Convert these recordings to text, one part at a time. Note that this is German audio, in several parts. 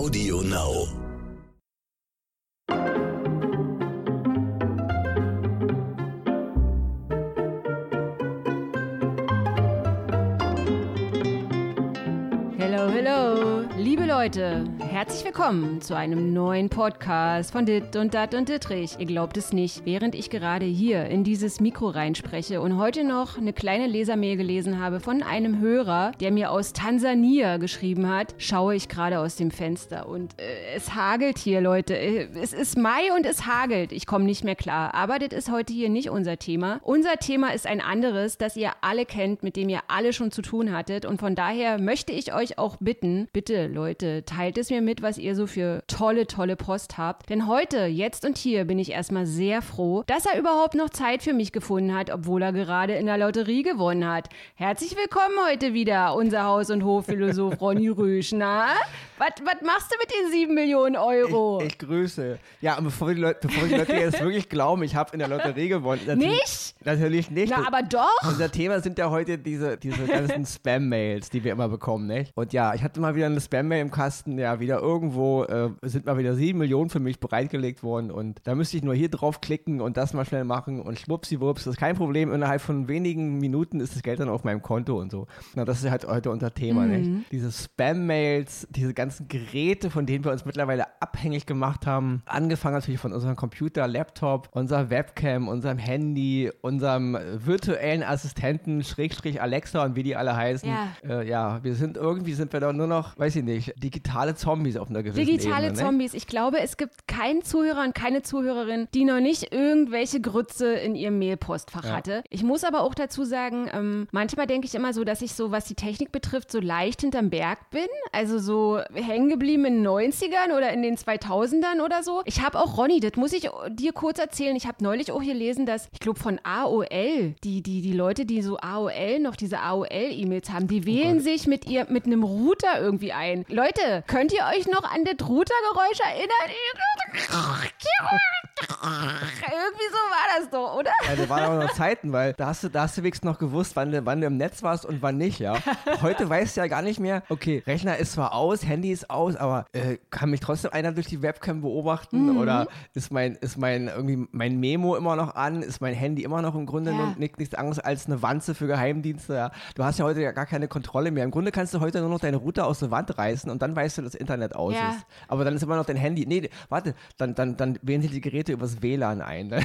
Audio Now. Leute, herzlich willkommen zu einem neuen Podcast von Dit und Dat und Dittrich. Ihr glaubt es nicht, während ich gerade hier in dieses Mikro reinspreche und heute noch eine kleine Lesermail gelesen habe von einem Hörer, der mir aus Tansania geschrieben hat, schaue ich gerade aus dem Fenster und äh, es hagelt hier, Leute. Äh, Es ist Mai und es hagelt. Ich komme nicht mehr klar. Aber das ist heute hier nicht unser Thema. Unser Thema ist ein anderes, das ihr alle kennt, mit dem ihr alle schon zu tun hattet. Und von daher möchte ich euch auch bitten, bitte Leute, teilt es mir mit, was ihr so für tolle, tolle Post habt. Denn heute, jetzt und hier bin ich erstmal sehr froh, dass er überhaupt noch Zeit für mich gefunden hat, obwohl er gerade in der Lotterie gewonnen hat. Herzlich willkommen heute wieder, unser Haus- und Hofphilosoph Ronny Rüsch. Na, was machst du mit den sieben Millionen Euro? Ich, ich grüße. Ja, und bevor die Leute, bevor die Leute jetzt wirklich glauben, ich habe in der Lotterie gewonnen. Natürlich, Nicht? Natürlich nicht. Na, aber doch. Unser Thema sind ja heute diese, diese ganzen Spam-Mails, die wir immer bekommen, nicht? Und ja, ich hatte mal wieder eine Spam-Mail im Kasten. Ja, wieder irgendwo äh, sind mal wieder sieben Millionen für mich bereitgelegt worden. Und da müsste ich nur hier draufklicken und das mal schnell machen. Und schwuppsiwupps, das ist kein Problem. Innerhalb von wenigen Minuten ist das Geld dann auf meinem Konto und so. Na, das ist halt heute unser Thema, Mhm. nicht? Diese Spam-Mails, diese ganzen Geräte, von denen wir uns mittlerweile abhängig gemacht haben. Angefangen natürlich von unserem Computer, Laptop, unserer Webcam, unserem Handy, unserem äh, virtuellen Assistenten, Schrägstrich Alexa und wie die alle heißen. Ja. Äh, ja, wir sind irgendwie, sind wir doch nur noch, weiß ich nicht, digitale Zombies auf einer gewissen Digitale Ebene. ne? Zombies. Ich glaube, es gibt keinen Zuhörer und keine Zuhörerin, die noch nicht irgendwelche Grütze in ihrem Mailpostfach Ja. hatte. Ich muss aber auch dazu sagen, ähm, manchmal denke ich immer so, dass ich so, was die Technik betrifft, so leicht hinterm Berg bin. Also so hängen geblieben in den 90ern oder in den 2000ern oder so. Ich habe auch, Ronny, das muss ich dir kurz erzählen. Ich habe neulich auch gelesen, dass, ich glaube, von AOL, die, die, die Leute, die so AOL noch diese AOL-E-Mails haben, die wählen sich mit ihr, mit einem Router irgendwie ein. Leute, könnt ihr euch noch an das Routergeräusch erinnern? Irgendwie so war das doch, oder? Ja, da waren auch noch Zeiten, weil da hast du, da hast du wenigstens noch gewusst, wann du, wann du im Netz warst und wann nicht, ja. Heute weißt du ja gar nicht mehr, okay, Rechner ist zwar aus, Handy ist aus, aber äh, kann mich trotzdem einer durch die Webcam beobachten oder ist mein, ist mein, irgendwie mein Memo immer noch an, ist mein Handy immer noch im Grunde Ja. nichts, nichts anderes als eine Wanze für Geheimdienste, ja. Du hast ja heute ja gar keine Kontrolle mehr. Im Grunde kannst du heute nur noch deine Router aus der Wand reißen und dann weißt du, dass das Internet aus Ja. ist. Aber dann ist immer noch dein Handy. Nee, warte, dann, dann, dann wählen sich die Geräte übers WLAN ein.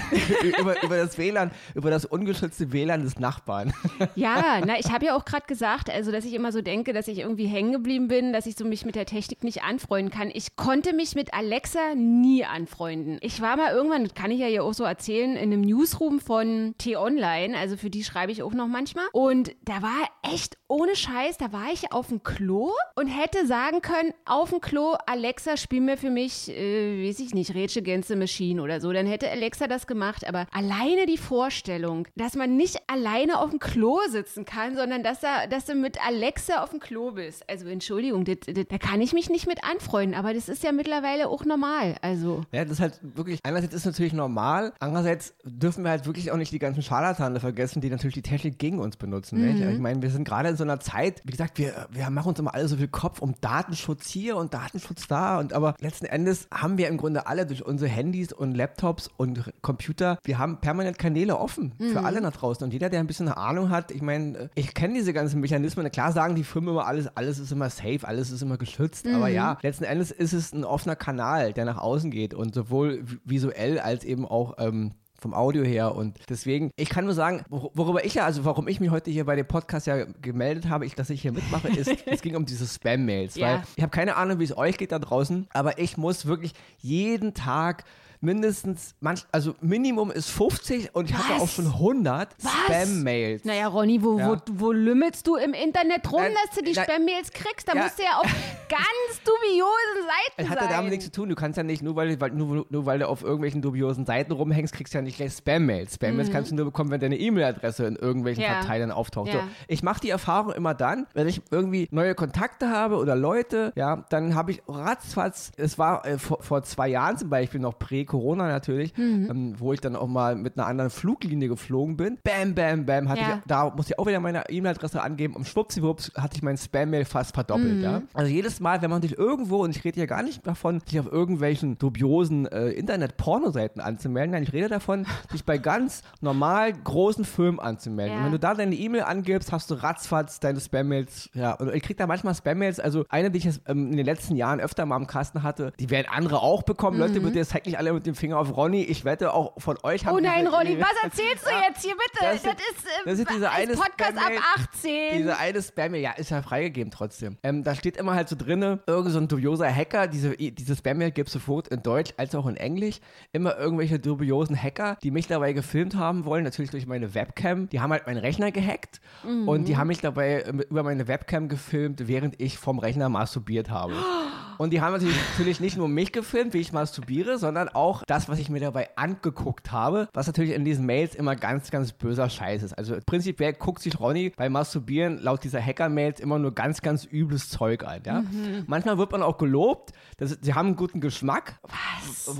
Über, über das WLAN, über das ungeschützte WLAN des Nachbarn. Ja, na, ich habe ja auch gerade gesagt, also dass ich immer so denke, dass ich irgendwie hängen geblieben bin, dass ich so mich mit der Technik nicht anfreunden kann. Ich konnte mich mit Alexa nie anfreunden. Ich war mal irgendwann, das kann ich ja hier auch so erzählen, in einem Newsroom von T-Online, also für die schreibe ich auch noch manchmal. Und da war echt ohne Scheiß, da war ich auf dem Klo und hätte sagen können, auf dem Klo, Alexa, spiel mir für mich, äh, weiß ich nicht, Rätsel Against the Machine oder so. Dann hätte Alexa das gemacht. Aber alleine die Vorstellung, dass man nicht alleine auf dem Klo sitzen kann, sondern dass, er, dass du mit Alexa auf dem Klo bist. Also Entschuldigung, das, das, da kann ich mich nicht mit anfreunden. Aber das ist ja mittlerweile auch normal. Also. Ja, das ist halt wirklich, einerseits ist es natürlich normal, andererseits dürfen wir halt wirklich auch nicht die ganzen Scharlatane vergessen, die natürlich die Technik gegen uns benutzen. Nicht? Ich meine, wir sind gerade in so einer Zeit, wie gesagt, wir, wir machen uns immer alle so viel Kopf um Datenschutz hier und Datenschutz da. Und aber letzten Endes haben wir im Grunde alle durch unsere Handys und Laptops und Computer, wir haben permanent Kanäle offen für alle nach draußen. Und jeder, der ein bisschen eine Ahnung hat, ich meine, ich kenne diese ganzen Mechanismen, klar sagen die Firmen immer alles, alles ist immer safe, alles ist immer geschützt, aber ja, letzten Endes ist es ein offener Kanal, der nach außen geht und sowohl vi- visuell als eben auch ähm, vom Audio her und deswegen, ich kann nur sagen, wor- worüber ich ja, also warum ich mich heute hier bei dem Podcast ja gemeldet habe, ich, dass ich hier mitmache, ist, es ging um diese Spam-Mails, Ja. weil ich habe keine Ahnung, wie es euch geht da draußen, aber ich muss wirklich jeden Tag mindestens, manch, also Minimum ist 50 und ich hatte Was? auch schon 100 Was? Spam-Mails. Naja, Ronny, wo, Ja. wo, wo lümmelst du im Internet rum, Nein, dass du die. Spam-Mails kriegst? Da Ja. musst du ja auf ganz dubiosen Seiten Es hat sein. ja damit nichts zu tun. Du kannst ja nicht, nur weil, weil, nur, nur weil du auf irgendwelchen dubiosen Seiten rumhängst, kriegst du ja nicht gleich Spam-Mails. Spam-Mails kannst du nur bekommen, wenn deine E-Mail-Adresse in irgendwelchen Mhm. Ja. Verteilern auftaucht. So, ich mache die Erfahrung immer dann, wenn ich irgendwie neue Kontakte habe oder Leute, ja, dann habe ich ratzfatz, es war äh, vor, vor zwei Jahren zum Beispiel noch Corona natürlich, Mhm. ähm, wo ich dann auch mal mit einer anderen Fluglinie geflogen bin. Bam, bam, bam, hatte Ja. ich, da musste ich auch wieder meine E-Mail-Adresse angeben und schwuppsiwupps hatte ich mein Spam-Mail fast verdoppelt, ja. Also jedes Mal, wenn man sich irgendwo, und ich rede hier gar nicht davon, sich auf irgendwelchen dubiosen äh, Internet-Pornoseiten anzumelden, nein, ich rede davon, sich bei ganz normal großen Firmen anzumelden. Ja. Und wenn du da deine E-Mail angibst, hast du ratzfatz deine Spam-Mails, ja, und ich krieg da manchmal Spam-Mails, also eine, die ich jetzt, ähm, in den letzten Jahren öfter mal im Kasten hatte, die werden andere auch bekommen. Leute, bitte jetzt zeigt nicht alle mit dem Finger auf Ronny. Ich wette, auch von euch haben Oh nein, diese- Ronny, was erzählst du jetzt hier bitte? Das Das, ist- äh, das ist diese eine Podcast ab Spam-Mail, 18. Diese eine Spam, ja, ist ja freigegeben trotzdem. Ähm, da steht immer halt so drinne, irgend so ein dubioser Hacker, diese, diese Spam-Mail gibt es sofort in Deutsch als auch in Englisch. Immer irgendwelche dubiosen Hacker, die mich dabei gefilmt haben wollen, natürlich durch meine Webcam. Die haben halt meinen Rechner gehackt und die haben mich dabei äh, über meine Webcam gefilmt, während ich vom Rechner masturbiert habe. Und die haben natürlich, nicht nur mich gefilmt, wie ich masturbiere, sondern auch das, was ich mir dabei angeguckt habe, was natürlich in diesen Mails immer ganz, ganz böser Scheiß ist. Also prinzipiell guckt sich Ronny beim Masturbieren laut dieser Hacker-Mails immer nur ganz, ganz übles Zeug an. Ja? Manchmal wird man auch gelobt, dass sie haben einen guten Geschmack,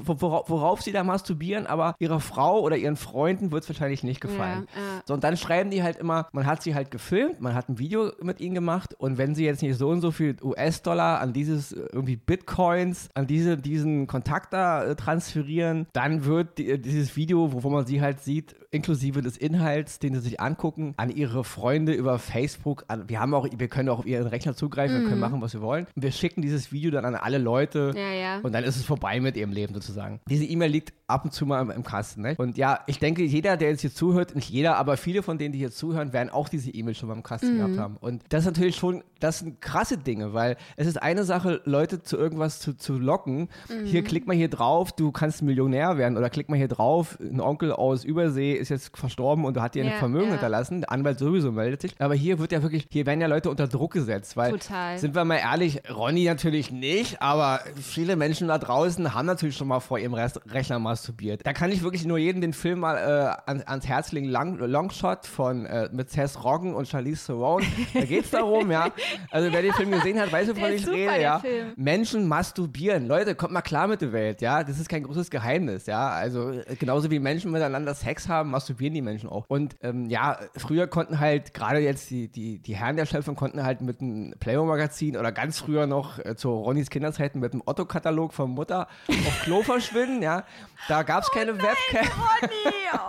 wo- worauf, worauf sie da masturbieren, aber ihrer Frau oder ihren Freunden wird es wahrscheinlich nicht gefallen. Ja, ja. So, und dann schreiben die halt immer, man hat sie halt gefilmt, man hat ein Video mit ihnen gemacht und wenn sie jetzt nicht so und so viel US-Dollar an dieses äh, irgendwie Bitcoins, an diese, diesen Kontakt da äh, transferieren, dann wird die, äh, dieses Video, wo, wo man sie halt sieht, inklusive des Inhalts, den sie sich angucken, an ihre Freunde über Facebook, an, wir haben auch, wir können auch auf ihren Rechner zugreifen, wir können machen, was wir wollen. Und wir schicken dieses Video dann an alle Leute Ja, ja. und dann ist es vorbei mit ihrem Leben sozusagen. Diese E-Mail liegt ab und zu mal im, im Kasten. Ne? Und ja, ich denke, jeder, der jetzt hier zuhört, nicht jeder, aber viele von denen, die hier zuhören, werden auch diese E-Mail schon mal im Kasten gehabt haben. Und das ist natürlich schon, das sind krasse Dinge, weil es ist eine Sache, Leute zu irgendwas zu, zu locken. Hier, klick mal hier drauf, du kannst Millionär werden oder klick mal hier drauf, ein Onkel aus Übersee ist jetzt verstorben und hat dir ein Ja, Vermögen ja. hinterlassen. Der Anwalt sowieso meldet sich. Aber hier wird ja wirklich, hier werden ja Leute unter Druck gesetzt, weil Total. sind wir mal ehrlich, Ronny natürlich nicht, aber viele Menschen da draußen haben natürlich schon mal vor ihrem Rest Rechner masturbiert. Da kann ich wirklich nur jedem den Film mal äh, an, ans Herz legen, Long, Longshot von äh, mit Seth Rogen und Charlize Theron. Da geht's darum, ja. Also wer den Film gesehen hat, weiß, wovon ich super, rede, ja. Film. Menschen masturbieren. Leute, kommt mal klar mit der Welt, ja. Das ist kein großes Geheimnis, ja. Also äh, genauso wie Menschen miteinander Sex haben, masturbieren die Menschen auch. Und ähm, ja, früher konnten halt, gerade jetzt die, die, die Herren der Schöpfung konnten halt mit einem Playboy-Magazin oder ganz früher noch äh, zu Ronnys Kinderzeiten mit einem Otto-Katalog von Mutter auf Klo verschwinden, ja. Da gab es keine Webcam.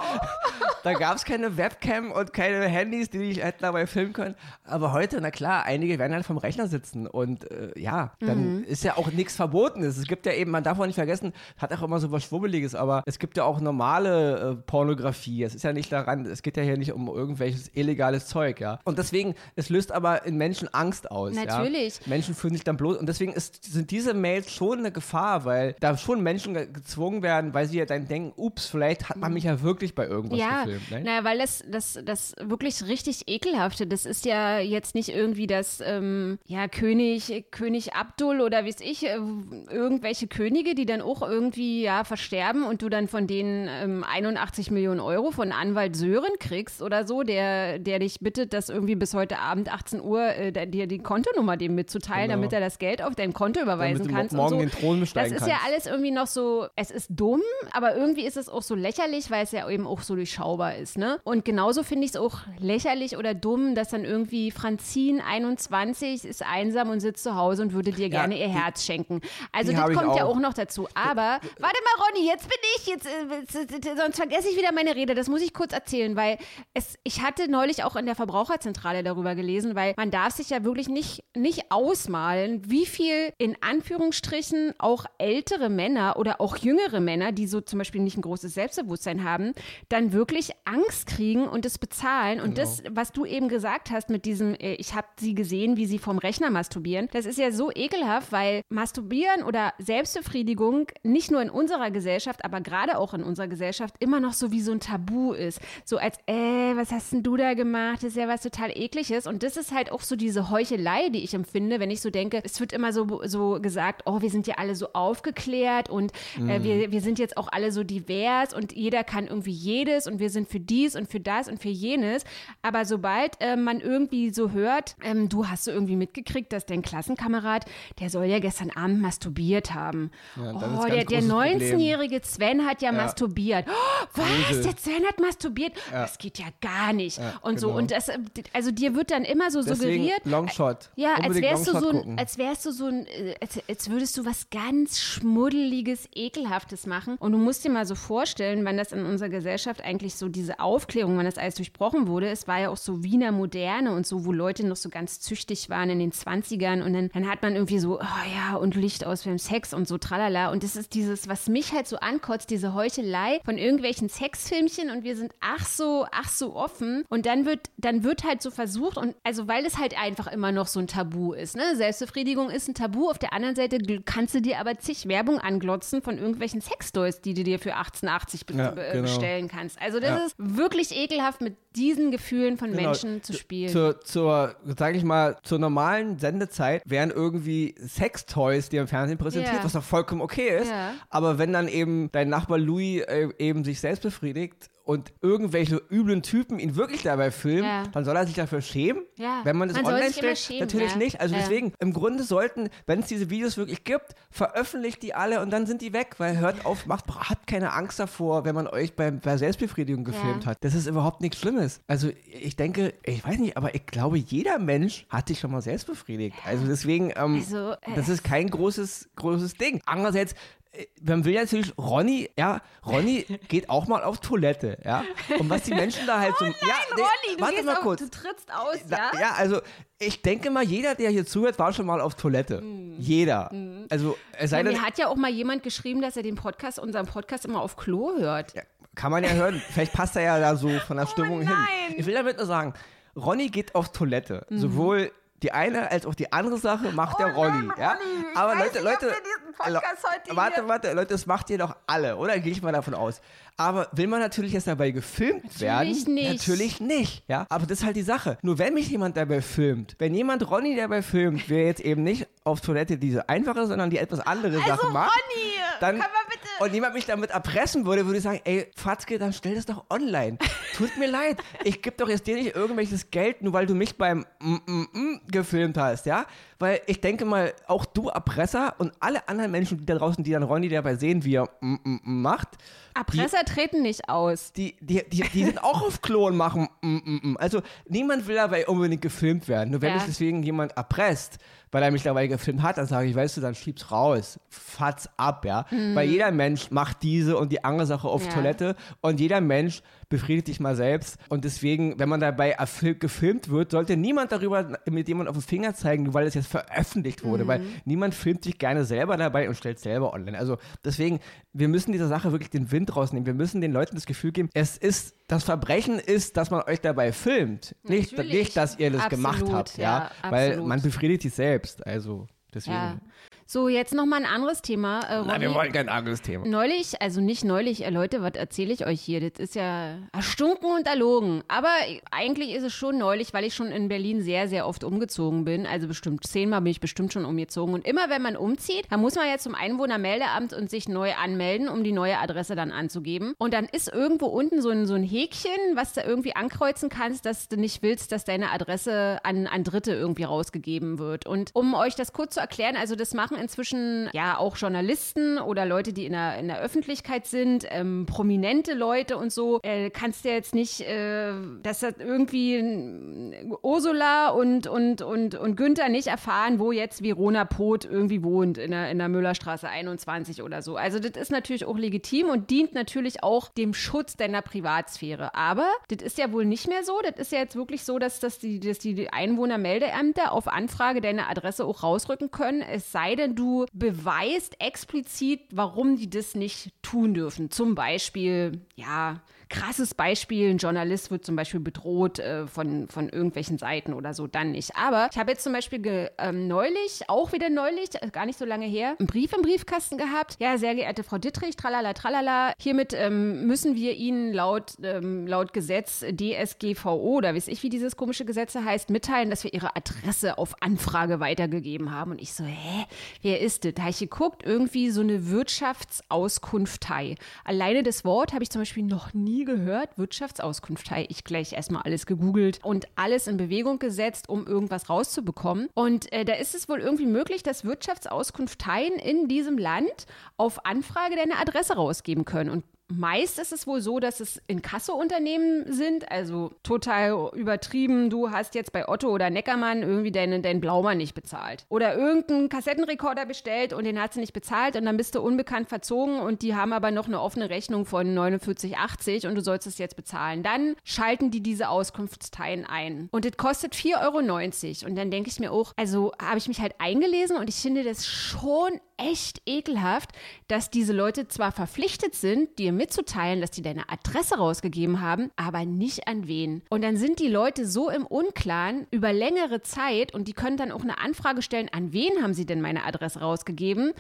Da gab es keine Webcam und keine Handys, die dich hätten dabei filmen können. Aber heute, na klar, einige werden halt vom Rechner sitzen und äh, ja, dann ist ja auch nichts Verbotenes. Es gibt ja eben, man darf auch nicht vergessen, hat auch immer so was Schwubbeliges, aber es gibt ja auch normale äh, Pornografie. Es ist ja nicht daran, es geht ja hier nicht um irgendwelches illegales Zeug, ja. Und deswegen, es löst aber in Menschen Angst aus. Natürlich. Ja? Menschen fühlen sich dann bloß und deswegen ist, sind diese Mails schon eine Gefahr, weil da schon Menschen ge gezwungen werden, weil sie ja dann denken, ups, vielleicht hat man mich ja wirklich bei irgendwas Ja, gefilmt. Ne? naja, weil das, das, das wirklich richtig ekelhafte, das ist ja jetzt nicht irgendwie das, ähm, ja, König, König Abdul oder wie es ich, äh, irgendwelche Könige, die dann auch irgendwie, ja, versterben und du dann von denen ähm, 81 Millionen Euro von Anwalt Sören kriegst oder so, der, der dich bittet, das irgendwie bis heute Abend 18 Uhr äh, dir die Kontonummer dem mitzuteilen, Genau. damit er das Geld auf dein Konto überweisen kannst. morgen und so. den Thron besteigen Das ist ja kannst. alles irgendwie noch so, es ist dumm, aber irgendwie ist es auch so lächerlich, weil es ja eben auch so durchschaubar ist, ne? Und genauso finde ich es auch lächerlich oder dumm, dass dann irgendwie Franzin 21 ist einsam und sitzt zu Hause und würde dir gerne ihr die- Herz schenken. Also das kommt ja auch. auch noch dazu. Aber, warte mal, Ronny, jetzt bin ich, jetzt, äh, sonst vergesse ich wieder meine Rede. Das muss ich kurz erzählen, weil es, ich hatte neulich auch in der Verbraucherzentrale darüber gelesen, weil man darf sich ja wirklich nicht, nicht ausmalen, wie viel in Anführungsstrichen auch ältere Männer oder auch jüngere Männer, die so zum Beispiel nicht ein großes Selbstbewusstsein haben, dann wirklich Angst kriegen und es bezahlen. Und das, was du eben gesagt hast mit diesem, äh, ich habe sie gesehen, wie sie vom Rechner masturbieren, das ist ja so ekelhaft, weil Masturbieren oder Selbstbefriedigung nicht nur in unserer Gesellschaft, aber gerade auch in unserer Gesellschaft immer noch so wie so ein Tabu ist. So als, äh, was hast denn du da gemacht? Das ist ja was total ekliges. Und das ist halt auch so diese Heuchelei, die ich empfinde, wenn ich so denke, es wird immer so, so gesagt, oh, wir sind ja alle so aufgeklärt und äh, wir, wir sind jetzt auch alle so divers und jeder kann irgendwie jedes und wir sind für dies und für das und für jenes. Aber sobald äh, man irgendwie so hört, ähm, du hast so irgendwie mitgekriegt, dass dein Klassenkamerad, der soll soll ja gestern Abend masturbiert haben. Ja, oh, der, der großes Problem. 19-jährige Sven hat ja, masturbiert. Was? Der Sven hat masturbiert? Das geht ja gar nicht. und so. genau. Und das, also dir wird dann immer so Deswegen suggeriert. Longshot. Ja, als wärst, du Longshot so ein, als wärst du so ein, äh, als, als würdest du was ganz Schmuddeliges, Ekelhaftes machen. Und du musst dir mal so vorstellen, wann das in unserer Gesellschaft eigentlich so diese Aufklärung, wann das alles durchbrochen wurde. Es war ja auch so Wiener Moderne und so, wo Leute noch so ganz züchtig waren in den 20ern. Und dann, dann hat man irgendwie so, oh ja, und Licht aus beim Sex und so, tralala. Und das ist dieses, was mich halt so ankotzt, diese Heuchelei von irgendwelchen Sexfilmchen und wir sind ach so, ach so offen. Und dann wird, dann wird halt so versucht und also weil es halt einfach immer noch so ein Tabu ist, ne? Selbstbefriedigung ist ein Tabu. Auf der anderen Seite kannst du dir aber zig Werbung anglotzen von irgendwelchen Sextoys, die du dir für 1880 be Ja, genau. bestellen kannst. Also das Ja. ist wirklich ekelhaft, mit diesen Gefühlen von Genau. Menschen zu spielen. Zur, zur sag ich mal, zur normalen Sendezeit werden irgendwie Sextoys dir im Fernsehen präsentiert, Ja. was doch vollkommen okay ist. Ja. Aber wenn dann eben dein Nachbar Louis äh, eben sich selbst befriedigt und irgendwelche üblen Typen ihn wirklich dabei filmen, Ja. dann soll er sich dafür schämen. Ja. Wenn man das Man soll online stellt, schämen, natürlich ja. nicht. Also deswegen, im Grunde sollten, wenn es diese Videos wirklich gibt, veröffentlicht die alle und dann sind die weg, weil hört auf, macht, habt keine Angst davor, wenn man euch bei, bei Selbstbefriedigung gefilmt hat. Das ist überhaupt nichts Schlimmes. Also ich denke, ich weiß nicht, aber ich glaube, jeder Mensch hat sich schon mal selbst befriedigt. Also deswegen, ähm, Also, äh, das ist kein großes, großes Ding. Andererseits, man will ja natürlich, Ronny, ja, Ronny geht auch mal auf Toilette, ja. Und was die Menschen da halt so. ja, nee, Rolli, du, warte mal auf, kurz. du trittst aus, ja? ja, also ich denke mal, jeder, der hier zuhört, war schon mal auf Toilette. Jeder. Also es sei Ja, denn, mir hat ja auch mal jemand geschrieben, dass er den Podcast, unseren Podcast immer auf Klo hört. ja, kann man ja hören, vielleicht passt er ja da so von der Stimmung hin. Oh nein. Ich will damit nur sagen, Ronny geht auf Toilette. Mhm. Sowohl die eine als auch die andere Sache macht der Ronny. ja? Ronny, Aber Leute, nicht, Leute, Podcast heute warte, hier- warte, Leute, das macht ihr doch alle, oder? Gehe ich mal davon aus. Aber will man natürlich jetzt dabei gefilmt werden? nicht. Natürlich nicht, ja. Aber das ist halt die Sache. Nur wenn mich jemand dabei filmt, wenn jemand Ronny dabei filmt, wer jetzt eben nicht auf Toilette diese einfache, sondern die etwas andere Sache macht, Also Ronny, dann, kann man bitte- und jemand mich damit erpressen würde, würde ich sagen, ey, Fatzke, dann stell das doch online. Tut mir leid, ich gebe doch jetzt dir nicht irgendwelches Geld, nur weil du mich beim mm, mm, mm gefilmt hast, ja? Weil ich denke mal, auch du Erpresser und alle anderen Menschen, die da draußen, die dann Ronny dabei sehen, wie er mm, mm macht, Erpresser treten nicht aus. die, die, die, die sind auch auf Klo und machen mm. Also niemand will dabei unbedingt gefilmt werden. Nur wenn Ja. mich deswegen jemand erpresst, weil er mich dabei gefilmt hat, dann sage ich, weißt du, dann schieb's raus. Fatz ab, ja. Weil jeder Mensch macht diese und die andere Sache auf Mhm. Ja. Toilette und jeder Mensch befriedigt dich mal selbst. Und deswegen, wenn man dabei gefilmt wird, sollte niemand darüber mit jemand auf den Finger zeigen, weil es jetzt veröffentlicht wurde. Mhm. Weil niemand filmt sich gerne selber dabei und stellt selber online. Also deswegen, wir müssen dieser Sache wirklich den Wind rausnehmen. Wir müssen den Leuten das Gefühl geben, es ist, das Verbrechen ist, dass man euch dabei filmt. Nicht, Natürlich. nicht dass ihr das Absolut, gemacht habt. Ja, ja, Weil man befriedigt sich selbst. Also deswegen. Ja. So, jetzt nochmal ein anderes Thema. Äh, Na, wir wollen kein anderes Thema. Neulich, also nicht neulich, äh, Leute, was erzähle ich euch hier? Das ist ja erstunken und erlogen. Aber eigentlich ist es schon neulich, weil ich schon in Berlin sehr, sehr oft umgezogen bin. Also bestimmt zehnmal bin ich bestimmt schon umgezogen. Und immer wenn man umzieht, dann muss man ja zum Einwohnermeldeamt und sich neu anmelden, um die neue Adresse dann anzugeben. Und dann ist irgendwo unten so ein, so ein Häkchen, was du irgendwie ankreuzen kannst, dass du nicht willst, dass deine Adresse an, an Dritte irgendwie rausgegeben wird. Und um euch das kurz zu erklären, also das machen inzwischen ja auch Journalisten oder Leute, die in der, in der Öffentlichkeit sind, ähm, prominente Leute und so, äh, kannst du jetzt nicht, äh, dass das irgendwie Ursula und, und, und, und Günther nicht erfahren, wo jetzt Verona Poth irgendwie wohnt, in der, in der Müllerstraße 21 oder so. Also das ist natürlich auch legitim und dient natürlich auch dem Schutz deiner Privatsphäre. Aber das ist ja wohl nicht mehr so. Das ist ja jetzt wirklich so, dass, dass, die, dass die Einwohnermeldeämter auf Anfrage deine Adresse auch rausrücken können, es sei denn, du beweist explizit, warum die das nicht tun dürfen. Zum Beispiel, ja, krasses Beispiel, ein Journalist wird zum Beispiel bedroht äh, von, von irgendwelchen Seiten oder so, dann nicht. Aber ich habe jetzt zum Beispiel ähm, neulich, auch wieder neulich, äh, gar nicht so lange her, einen Brief im Briefkasten gehabt. Ja, sehr geehrte Frau Dittrich, tralala, tralala, hiermit ähm, müssen wir Ihnen laut, ähm, laut Gesetz DSGVO oder weiß ich, wie dieses komische Gesetz heißt, mitteilen, dass wir Ihre Adresse auf Anfrage weitergegeben haben. Und Ich so, hä, wer ist das? Da habe ich geguckt, irgendwie so eine Wirtschaftsauskunftei. Alleine das Wort habe ich zum Beispiel noch nie gehört. Wirtschaftsauskunftei. Ich gleich erstmal alles gegoogelt und alles in Bewegung gesetzt, um irgendwas rauszubekommen. Und äh, da ist es wohl irgendwie möglich, dass Wirtschaftsauskunfteien in diesem Land auf Anfrage deine Adresse rausgeben können. Und Meist ist es wohl so, dass es Inkasso-Unternehmen sind, also total übertrieben. Du hast jetzt bei Otto oder Neckermann irgendwie deinen, deinen Blaumann nicht bezahlt. Oder irgendeinen Kassettenrekorder bestellt und den hat sie nicht bezahlt und dann bist du unbekannt verzogen und die haben aber noch eine offene Rechnung von 49,80 und du sollst es jetzt bezahlen. Dann schalten die diese Auskunftsteilen ein. Und das kostet 4,90 Euro. Und dann denke ich mir auch, also habe ich mich halt eingelesen und ich finde das schon echt ekelhaft, dass diese Leute zwar verpflichtet sind, dir mitzuteilen, dass die deine Adresse rausgegeben haben, aber nicht an wen. Und dann sind die Leute so im Unklaren über längere Zeit und die können dann auch eine Anfrage stellen, an wen haben sie denn meine Adresse rausgegeben?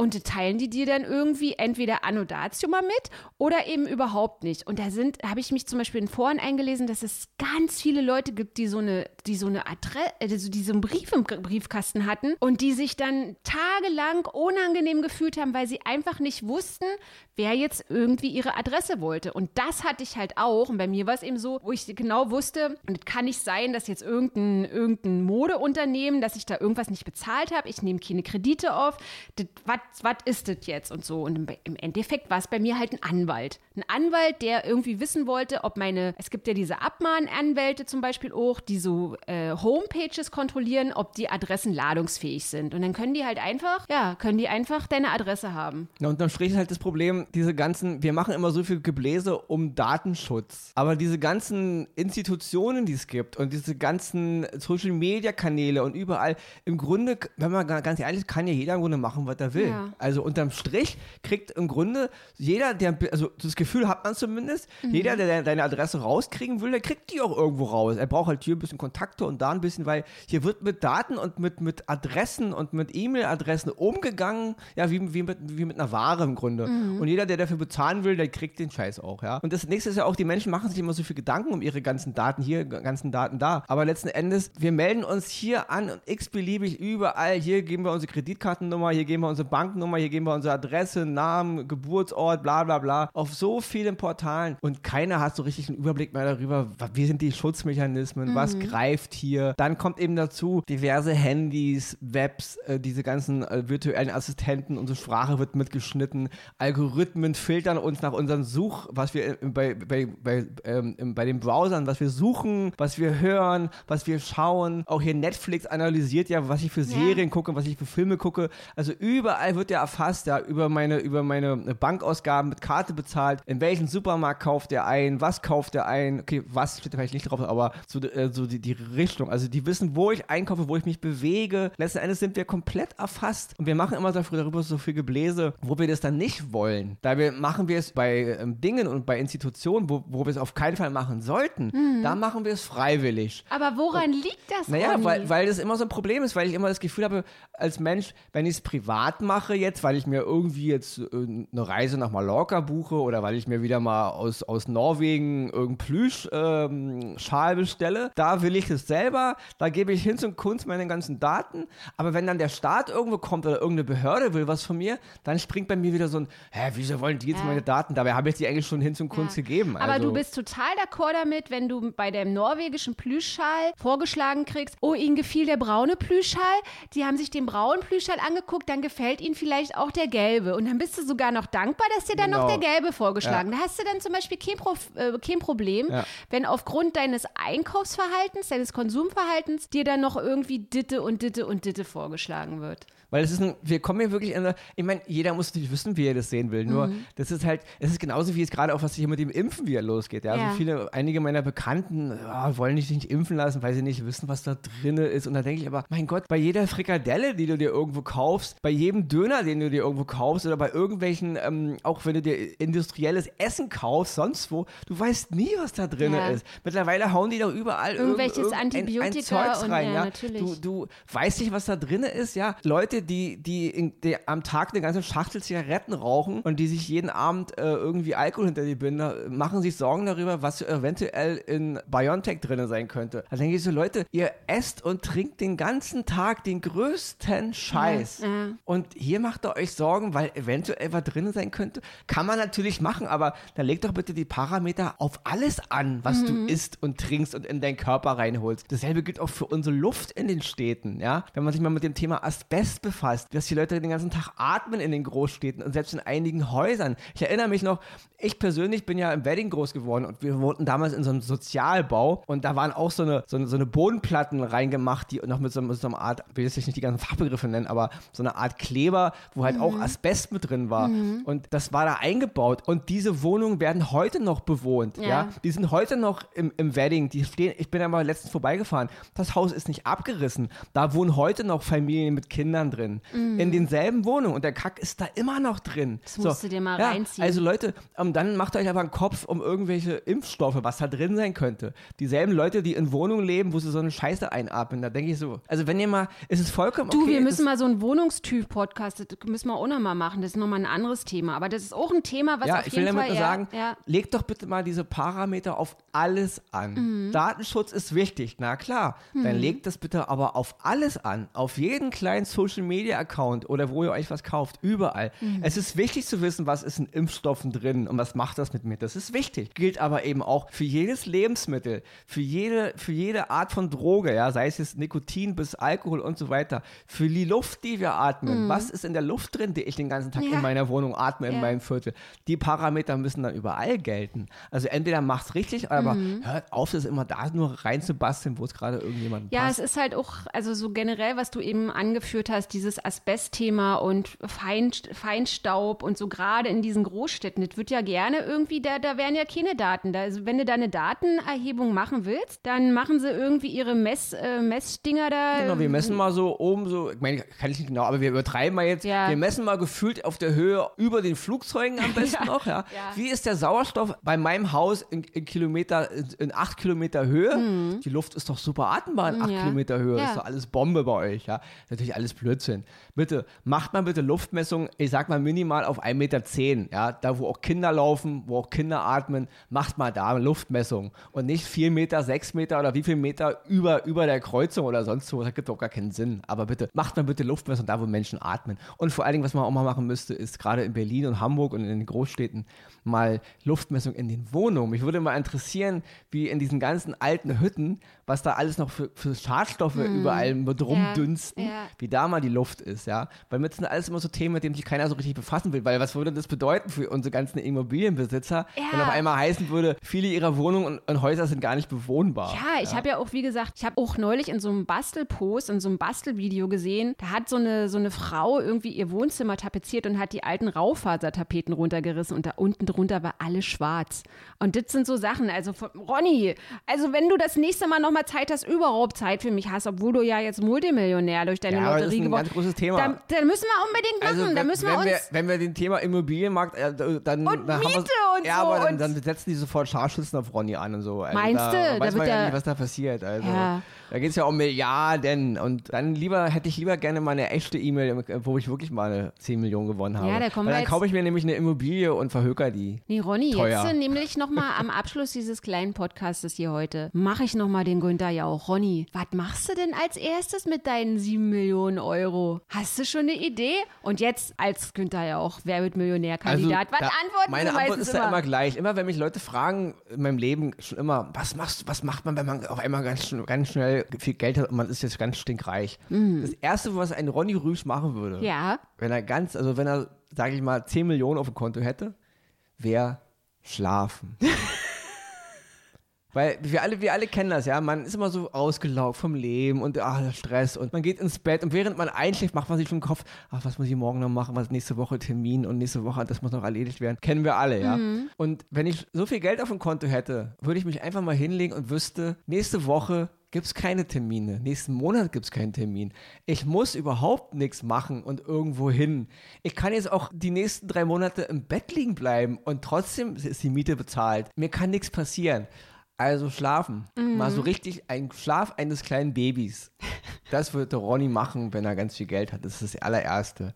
Und teilen die dir dann irgendwie entweder Annodatio mal mit oder eben überhaupt nicht. Und da sind, habe ich mich zum Beispiel in Foren eingelesen, dass es ganz viele Leute gibt, die so eine, die so eine Adresse, also die so einen Brief im Briefkasten hatten und die sich dann tagelang unangenehm gefühlt haben, weil sie einfach nicht wussten, wer jetzt irgendwie ihre Adresse wollte. Und das hatte ich halt auch. Und bei mir war es eben so, wo ich genau wusste, und es kann nicht sein, dass jetzt irgendein, irgendein Modeunternehmen, dass ich da irgendwas nicht bezahlt habe. Ich nehme keine Kredite auf. Was was ist das jetzt und so. Und im, Endeffekt war es bei mir halt ein Anwalt. Ein Anwalt, der irgendwie wissen wollte, ob meine, es gibt ja diese Abmahnanwälte zum Beispiel auch, die so äh, Homepages kontrollieren, ob die Adressen ladungsfähig sind. Und dann können die halt einfach, ja, können die einfach deine Adresse haben. Ja, und dann spricht halt das Problem, diese ganzen, wir machen immer so viel Gebläse um Datenschutz. Aber diese ganzen Institutionen, die es gibt und diese ganzen Social Media Kanäle und überall, im Grunde, wenn man ganz ehrlich ist, kann ja jeder im Grunde machen, was er will. Ja. Also unterm Strich kriegt im Grunde jeder, der, also das Gefühl hat man zumindest, mhm. jeder, der deine Adresse rauskriegen will, der kriegt die auch irgendwo raus. Er braucht halt hier ein bisschen Kontakte und da ein bisschen, weil hier wird mit Daten und mit, mit Adressen und mit E-Mail-Adressen umgegangen, ja, wie, wie, mit, wie mit einer Ware im Grunde. Mhm. Und jeder, der dafür bezahlen will, der kriegt den Scheiß auch, ja. Und das nächste ist ja auch, die Menschen machen sich immer so viel Gedanken um ihre ganzen Daten hier, ganzen Daten da. Aber letzten Endes, wir melden uns hier an und x-beliebig überall, hier geben wir unsere Kreditkartennummer, hier geben wir unsere Banken Banknummer, hier geben wir unsere Adresse, Namen, Geburtsort, bla bla bla, auf so vielen Portalen und keiner hat so richtig einen Überblick mehr darüber, wie sind die Schutzmechanismen, mhm. was greift hier. Dann kommt eben dazu diverse Handys, Webs, äh, diese ganzen äh, virtuellen Assistenten, unsere Sprache wird mitgeschnitten, Algorithmen filtern uns nach unseren Such, was wir bei, bei, bei, ähm, bei den Browsern, was wir suchen, was wir hören, was wir schauen. Auch hier Netflix analysiert ja, was ich für Serien ja. gucke, was ich für Filme gucke. Also überall wird wird ja erfasst, ja, über meine, über meine Bankausgaben mit Karte bezahlt, in welchen Supermarkt kauft er ein, was kauft er ein, okay, was steht da vielleicht nicht drauf, aber so, äh, so die, die Richtung. Also die wissen, wo ich einkaufe, wo ich mich bewege. Letzten Endes sind wir komplett erfasst und wir machen immer darüber so viel Gebläse, wo wir das dann nicht wollen. Da wir machen wir es bei ähm, Dingen und bei Institutionen, wo, wo wir es auf keinen Fall machen sollten, mhm. da machen wir es freiwillig. Aber woran und, liegt das? Naja, weil, weil das immer so ein Problem ist, weil ich immer das Gefühl habe, als Mensch, wenn ich es privat mache, jetzt, weil ich mir irgendwie jetzt äh, eine Reise nach Mallorca buche oder weil ich mir wieder mal aus, aus Norwegen irgendeinen Plüschschal ähm, bestelle. Da will ich es selber, da gebe ich hin zum Kunst meine ganzen Daten. Aber wenn dann der Staat irgendwo kommt oder irgendeine Behörde will was von mir, dann springt bei mir wieder so ein, hä, wieso wollen die jetzt ja. meine Daten? Dabei habe ich die eigentlich schon hin zum Kunst ja. gegeben. Also. Aber du bist total d'accord damit, wenn du bei dem norwegischen Plüschschal vorgeschlagen kriegst, oh, ihnen gefiel der braune Plüschschal, die haben sich den braunen Plüschschal angeguckt, dann gefällt ihnen vielleicht vielleicht auch der gelbe. Und dann bist du sogar noch dankbar, dass dir dann genau. noch der gelbe vorgeschlagen. Ja. Da hast du dann zum Beispiel kein, Pro, äh, kein Problem, ja. wenn aufgrund deines Einkaufsverhaltens, deines Konsumverhaltens dir dann noch irgendwie Ditte und Ditte und Ditte vorgeschlagen wird. Weil es ist ein, wir kommen hier wirklich in eine, ich meine, jeder muss natürlich wissen, wie er das sehen will. Nur, mhm. das ist halt, es ist genauso wie es gerade auch, was hier mit dem Impfen wieder losgeht. Ja, also ja. also viele, einige meiner Bekannten ja, wollen sich nicht impfen lassen, weil sie nicht wissen, was da drin ist. Und da denke ich aber, mein Gott, bei jeder Frikadelle, die du dir irgendwo kaufst, bei jedem Döner, den du dir irgendwo kaufst oder bei irgendwelchen, ähm, auch wenn du dir industriell spezielles Essen kaufst, sonst wo, du weißt nie, was da drin Ja. ist. Mittlerweile hauen die doch überall Irgendwelches irgend- irgendein- Antibiotika ein Zeugs und- rein. ja, Ja. Du, du weißt nicht, was da drin ist, ja. Leute, die, die, in, die am Tag eine ganze Schachtel Zigaretten rauchen und die sich jeden Abend äh, irgendwie Alkohol hinter die Binde, machen sich Sorgen darüber, was eventuell in Biontech drin sein könnte. Da denke ich so, Leute, ihr esst und trinkt den ganzen Tag den größten Scheiß. ja. Und hier macht ihr euch Sorgen, weil eventuell was drin sein könnte. Kann man natürlich machen, aber dann leg doch bitte die Parameter auf alles an, was du isst und trinkst und in deinen Körper reinholst. Dasselbe gilt auch für unsere Luft in den Städten, ja. Wenn man sich mal mit dem Thema Asbest befasst, dass die Leute den ganzen Tag atmen in den Großstädten und selbst in einigen Häusern. Ich erinnere mich noch, ich persönlich bin ja im Wedding groß geworden und wir wohnten damals in so einem Sozialbau und da waren auch so eine, so eine, so eine Bodenplatten reingemacht, die noch mit so, mit so einer Art, ich will jetzt nicht die ganzen Fachbegriffe nennen, aber so eine Art Kleber, wo halt auch Asbest mit drin war. Und das war da eingebaut. Und diese Wohnungen werden heute noch bewohnt. Ja. Ja. Die sind heute noch im, im Wedding. Die stehen, ich bin ja mal letztens vorbeigefahren. Das Haus ist nicht abgerissen. Da wohnen heute noch Familien mit Kindern drin. In denselben Wohnungen. Und der Kack ist da immer noch drin. Das musst du dir mal ja, reinziehen. Also Leute, ähm, dann macht euch aber einen Kopf um irgendwelche Impfstoffe, was da drin sein könnte. Dieselben Leute, die in Wohnungen leben, wo sie so eine Scheiße einatmen. Da denke ich so. Also wenn ihr mal, ist es vollkommen Du, okay. wir müssen mal so einen Wohnungstyp-Podcast, das müssen wir auch nochmal machen. Das ist nochmal ein anderes Thema. Aber das ist auch ein Thema, was ja, auf ich will jeden damit Fall nur ja, sagen, ja, legt doch bitte mal diese Parameter auf alles an. Mhm. Datenschutz ist wichtig, na klar. Dann legt das bitte aber auf alles an. Auf jeden kleinen Social Media Account oder wo ihr euch was kauft, überall. Mhm. Es ist wichtig zu wissen, was ist in Impfstoffen drin und was macht das mit mir. Das ist wichtig. Gilt aber eben auch für jedes Lebensmittel, für jede, für jede Art von Droge, ja, sei es jetzt Nikotin bis Alkohol und so weiter. Für die Luft, die wir atmen. Was ist in der Luft drin, die ich den ganzen Tag Mhm. Ja. in meiner Wohnung atme, in Ja. meinem Viertel? Die Parameter müssen dann überall gelten. Also entweder macht's richtig, aber Mhm. hört auf, das immer da nur reinzubasteln, wo es gerade irgendjemand Ja, passt. es ist halt auch, also so generell, was du eben angeführt hast, dieses Asbestthema und Fein, Feinstaub und so gerade in diesen Großstädten, das wird ja gerne irgendwie, da, da werden ja keine Daten. Da, also wenn du da eine Datenerhebung machen willst, dann machen sie irgendwie ihre Mess, äh, Messdinger da. Genau, wir messen mal so oben so, ich meine, kann ich nicht genau, aber wir übertreiben mal jetzt. Ja. Wir messen mal gefühlt auf der Höhe über den Flugzeugen am besten noch, ja. Ja. Wie ist der Sauerstoff bei meinem Haus in, in Kilometer, in, in acht Kilometer Höhe? Die Luft ist doch super atmbar in acht Mhm. Ja. Kilometer Höhe. Ja. Ist doch alles Bombe bei euch, ja. Natürlich alles Blödsinn. Bitte, macht mal bitte Luftmessungen, ich sag mal minimal auf 1,10 Meter, ja. Da, wo auch Kinder laufen, wo auch Kinder atmen, macht mal da Luftmessungen. Und nicht 4 Meter, 6 Meter oder wie viel Meter über, über der Kreuzung oder sonst wo. Das gibt doch gar keinen Sinn. Aber bitte, macht mal bitte Luftmessungen da, wo Menschen atmen. Und vor allen Dingen, was man auch mal machen müsste, ist gerade in Berlin und Hamburg und in den Großstädten mal Luftmessung in den Wohnungen. Mich würde mal interessieren, wie in diesen ganzen alten Hütten, was da alles noch für, für Schadstoffe überall mit rumdünsten, ja. wie da mal die Luft ist, ja. Weil mit sind alles immer so Themen, mit denen sich keiner so richtig befassen will. Weil was würde das bedeuten für unsere ganzen Immobilienbesitzer, wenn Ja. auf einmal heißen würde, viele ihrer Wohnungen und, und Häuser sind gar nicht bewohnbar. Ja, ich habe ja auch, wie gesagt, ich habe auch neulich in so einem Bastelpost, in so einem Bastelvideo gesehen, da hat so eine, so eine Frau irgendwie ihr Wohnzimmer tapeziert und hat die alten Raufasertapeten runtergerissen und da unten drunter war alles schwarz. Und das sind so Sachen, also von, Ronny, also wenn du das nächste Mal nochmal Zeit hast, überhaupt Zeit für mich hast, obwohl du ja jetzt Multimillionär durch deine Ja, aber das ist Lotterie ein geworden ganz großes Thema. Dann, dann müssen wir unbedingt machen, Also, dann wenn, müssen wir wenn, uns... wir, wenn wir den Thema Immobilienmarkt, äh, dann, dann Und haben Miete und Ja, so aber dann, dann setzen die sofort Scharfschützen auf Ronny an und so. Also Meinst da, du? Weiß Da man ja der- nicht, was da passiert. Also, Ja. Da geht es ja um Milliarden und dann lieber hätte ich lieber gerne mal eine echte E-Mail, wo ich wirklich mal eine 10 Millionen gewonnen habe. Ja, da kommen Weil dann kaufe ich mir nämlich eine Immobilie und verhöker die. Nee, Ronny, Teuer. jetzt äh, nämlich nochmal am Abschluss dieses kleinen Podcastes hier heute, mache ich nochmal den Günther Jauch. Ronny, was machst du denn als erstes mit deinen 7 Millionen Euro? Hast du schon eine Idee? Und jetzt als Günther Jauch, wer wird Millionärkandidat? was Also, da- antworten Meine Antwort ist da immer gleich. Immer wenn mich Leute fragen in meinem Leben schon immer, was machst was macht man, wenn man auf einmal ganz, ganz schnell viel Geld hat und man ist jetzt ganz stinkreich. Das erste, was ein Ronny Rüsch machen würde, Mhm. Ja. wenn er ganz, also wenn er, sage ich mal, 10 Millionen auf dem Konto hätte, wäre schlafen. Weil wir alle, wir alle kennen das, ja. Man ist immer so ausgelaugt vom Leben und der Stress und man geht ins Bett und während man einschläft, macht man sich schon im Kopf, ach, was muss ich morgen noch machen, was nächste Woche Termin und nächste Woche, das muss noch erledigt werden. Kennen wir alle, ja. Und wenn ich so viel Geld auf dem Konto hätte, würde ich mich einfach mal hinlegen und wüsste, nächste Woche gibt es keine Termine. Nächsten Monat gibt es keinen Termin. Ich muss überhaupt nichts machen und irgendwo hin. Ich kann jetzt auch die nächsten drei Monate im Bett liegen bleiben und trotzdem ist die Miete bezahlt. Mir kann nichts passieren. Also schlafen. Mhm. Mal so richtig ein Schlaf eines kleinen Babys. Das würde Ronny machen, wenn er ganz viel Geld hat. Das ist das allererste.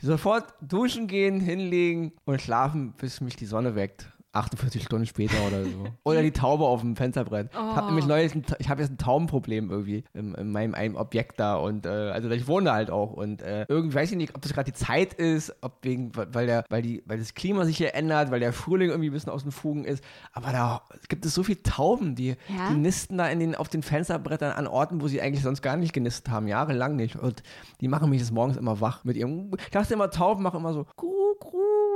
Sofort duschen gehen, hinlegen und schlafen, bis mich die Sonne weckt. 48 Stunden später oder so. Oder die Taube auf dem Fensterbrett. Oh. Ich habe nämlich neulich, ein, ich habe jetzt ein Taubenproblem irgendwie in, in meinem einem Objekt da und äh, also ich wohne da halt auch und äh, irgendwie weiß ich nicht, ob das gerade die Zeit ist, ob wegen, weil der, weil die, weil das Klima sich hier ändert, weil der Frühling irgendwie ein bisschen aus den Fugen ist. Aber da gibt es so viele Tauben, die, ja? die nisten da in den, auf den Fensterbrettern an Orten, wo sie eigentlich sonst gar nicht genistet haben, jahrelang nicht. Und die machen mich des Morgens immer wach mit ihrem. Ich dachte immer, Tauben machen immer so.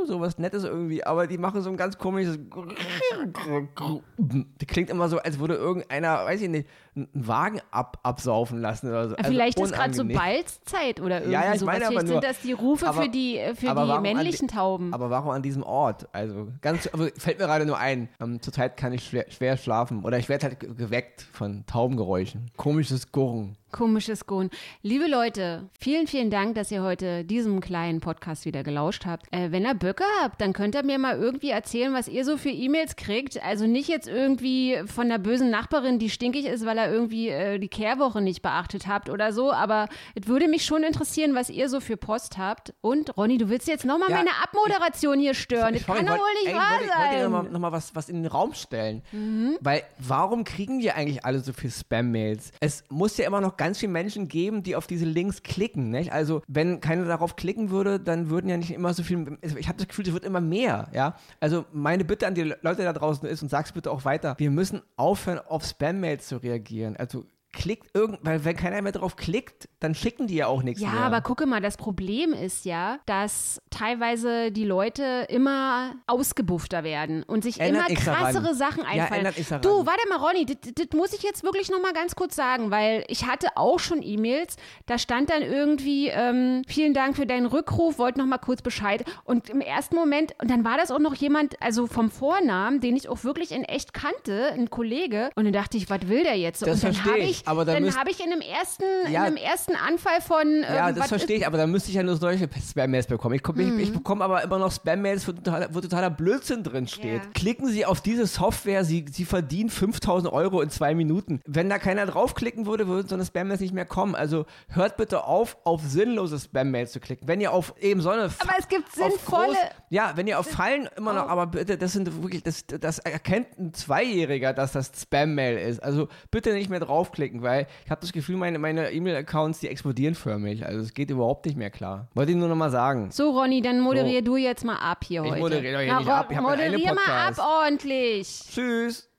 So was Nettes irgendwie, aber die machen so ein ganz komisches. Die klingt immer so, als würde irgendeiner, weiß ich nicht, einen Wagen ab, absaufen lassen oder so. Also Vielleicht ist gerade so Balzzeit oder irgendwie ja, ja, ich sowas. Meine Vielleicht nur, sind das die Rufe aber, für die, für die männlichen die, Tauben. Aber warum an diesem Ort? Also ganz, also fällt mir gerade nur ein. Ähm, zurzeit kann ich schwer, schwer schlafen oder ich werde halt geweckt von Taubengeräuschen. Komisches Gurren. Komisches Gurren. Liebe Leute, vielen, vielen Dank, dass ihr heute diesem kleinen Podcast wieder gelauscht habt. Äh, wenn ihr Böcke habt, dann könnt ihr mir mal irgendwie erzählen, was ihr so für E-Mails kriegt. Also nicht jetzt irgendwie von der bösen Nachbarin, die stinkig ist, weil er irgendwie äh, die Kehrwoche nicht beachtet habt oder so. Aber es würde mich schon interessieren, was ihr so für Post habt. Und Ronny, du willst jetzt nochmal ja, meine Abmoderation hier stören. Das kann doch wohl nicht wahr wollte, sein. Ich wollte nochmal noch mal was, was in den Raum stellen. Mhm. Weil warum kriegen wir eigentlich alle so viel Spam-Mails? Es muss ja immer noch ganz viele Menschen geben, die auf diese Links klicken. Nicht? Also wenn keiner darauf klicken würde, dann würden ja nicht immer so viel. Also ich habe das Gefühl, es wird immer mehr. Ja? Also meine Bitte an die Leute da draußen ist und sag's bitte auch weiter. Wir müssen aufhören, auf Spam-Mails zu reagieren. Also klickt irgend, weil wenn keiner mehr drauf klickt, dann schicken die ja auch nichts ja, mehr. Ja, aber gucke mal, das Problem ist ja, dass teilweise die Leute immer ausgebuffter werden und sich Ändert immer krassere Sachen einfallen. Ja, du, warte mal, Ronny, das muss ich jetzt wirklich noch mal ganz kurz sagen, weil ich hatte auch schon E-Mails, da stand dann irgendwie, ähm, vielen Dank für deinen Rückruf, wollte noch mal kurz Bescheid und im ersten Moment, und dann war das auch noch jemand, also vom Vornamen, den ich auch wirklich in echt kannte, ein Kollege und dann dachte ich, was will der jetzt? Das und dann habe ich, dann, habe ich in einem ersten, ja, in einem ersten Anfall von. Ähm, ja, das verstehe ich, aber dann müsste ich ja nur solche Spam-Mails bekommen. Ich, mhm. ich, ich bekomme aber immer noch Spam-Mails, wo, wo totaler Blödsinn drin steht. Ja. Klicken Sie auf diese Software, Sie, Sie verdienen 5000 Euro in zwei Minuten. Wenn da keiner draufklicken würde, würden so eine Spam-Mails nicht mehr kommen. Also hört bitte auf, auf sinnlose Spam-Mails zu klicken. Wenn ihr auf eben so eine. Aber es gibt sinnvolle. Groß, ja, wenn ihr auf Fallen immer noch, aber bitte, das sind wirklich, das, das erkennt ein Zweijähriger, dass das Spam-Mail ist. Also bitte nicht mehr draufklicken, weil ich habe das Gefühl, meine, meine E-Mail-Accounts, die explodieren förmlich. Also es geht überhaupt nicht mehr klar. Wollte ich nur noch mal sagen. So, Ronny, dann moderier so. du jetzt mal ab hier ich heute. Moderiere doch hier Na, nicht ab. Ich moderier mal ab ordentlich. Tschüss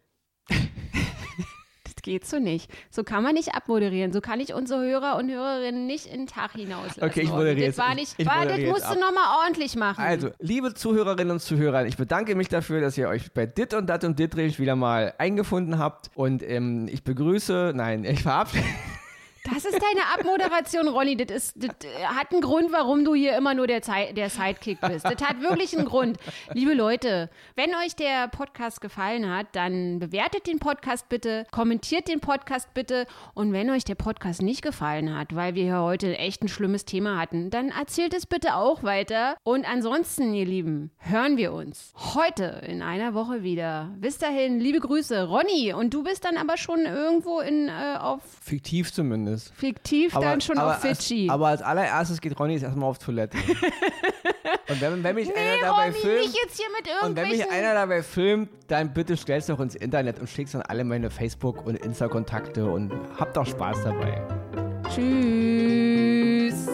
geht so nicht. So kann man nicht abmoderieren. So kann ich unsere Hörer und Hörerinnen nicht in den Tag hinauslassen. Okay, ich moderiere jetzt. Das war nicht, ich, ich war, das musst du nochmal ordentlich machen. Also, liebe Zuhörerinnen und Zuhörer, ich bedanke mich dafür, dass ihr euch bei Dit und Dat und Dittrich wieder mal eingefunden habt. Und ähm, ich begrüße, nein, ich verabschiede. Das ist deine Abmoderation, Ronny. Das, ist, das hat einen Grund, warum du hier immer nur der, der Sidekick bist. Das hat wirklich einen Grund. Liebe Leute, wenn euch der Podcast gefallen hat, dann bewertet den Podcast bitte, kommentiert den Podcast bitte. Und wenn euch der Podcast nicht gefallen hat, weil wir hier heute echt ein schlimmes Thema hatten, dann erzählt es bitte auch weiter. Und ansonsten, ihr Lieben, hören wir uns heute in einer Woche wieder. Bis dahin, liebe Grüße, Ronny. Und du bist dann aber schon irgendwo in äh, auf. Fiktiv zumindest ist. Fiktiv aber, dann schon aber auf Fidschi. Als, aber als allererstes geht Ronny jetzt erstmal auf Toilette. und wenn, wenn mich nee, einer dabei Ronny, filmt. Und wenn mich einer dabei filmt, dann bitte stellst du doch ins Internet und schickst dann alle meine Facebook- und Insta-Kontakte und hab doch Spaß dabei. Tschüss.